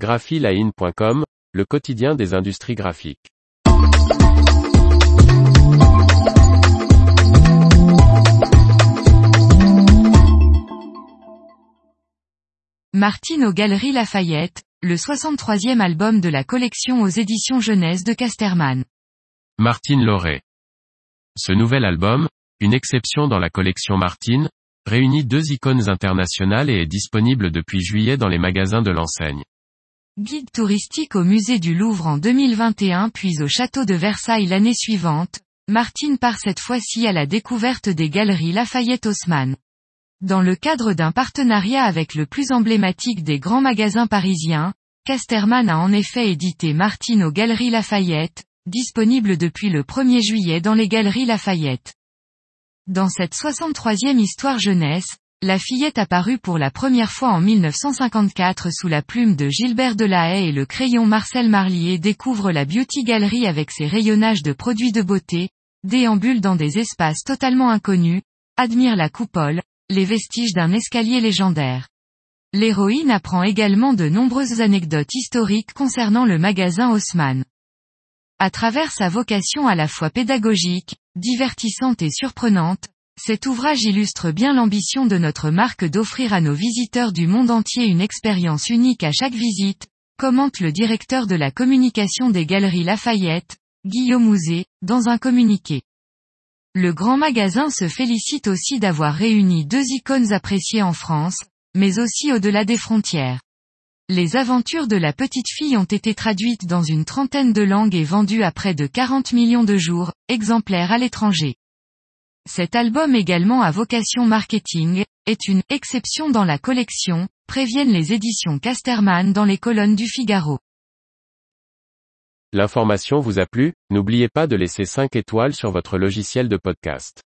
graphiline.com, le quotidien des industries graphiques. Martine aux Galeries Lafayette, le 63e album de la collection aux éditions jeunesse de Casterman. Martine Lauré. Ce nouvel album, une exception dans la collection Martine, réunit deux icônes internationales et est disponible depuis juillet dans les magasins de l'enseigne. Guide touristique au musée du Louvre en 2021 puis au château de Versailles l'année suivante, Martine part cette fois-ci à la découverte des galeries Lafayette Haussmann. Dans le cadre d'un partenariat avec le plus emblématique des grands magasins parisiens, Casterman a en effet édité Martine aux Galeries Lafayette, disponible depuis le 1er juillet dans les Galeries Lafayette. Dans cette 63e histoire jeunesse, la fillette apparue pour la première fois en 1954 sous la plume de Gilbert Delahaye et le crayon Marcel Marlier découvre la Beauty Gallery avec ses rayonnages de produits de beauté, déambule dans des espaces totalement inconnus, admire la coupole, les vestiges d'un escalier légendaire. L'héroïne apprend également de nombreuses anecdotes historiques concernant le magasin Haussmann. À travers sa vocation à la fois pédagogique, divertissante et surprenante, cet ouvrage illustre bien l'ambition de notre marque d'offrir à nos visiteurs du monde entier une expérience unique à chaque visite, commente le directeur de la communication des Galeries Lafayette, Guillaume Ouzé, dans un communiqué. Le grand magasin se félicite aussi d'avoir réuni deux icônes appréciées en France, mais aussi au-delà des frontières. Les aventures de la petite fille ont été traduites dans une trentaine de langues et vendues à près de 40 millions de jours, exemplaires à l'étranger. Cet album également à vocation marketing, est une exception dans la collection, préviennent les éditions Casterman dans les colonnes du Figaro. L'information vous a plu, n'oubliez pas de laisser 5 étoiles sur votre logiciel de podcast.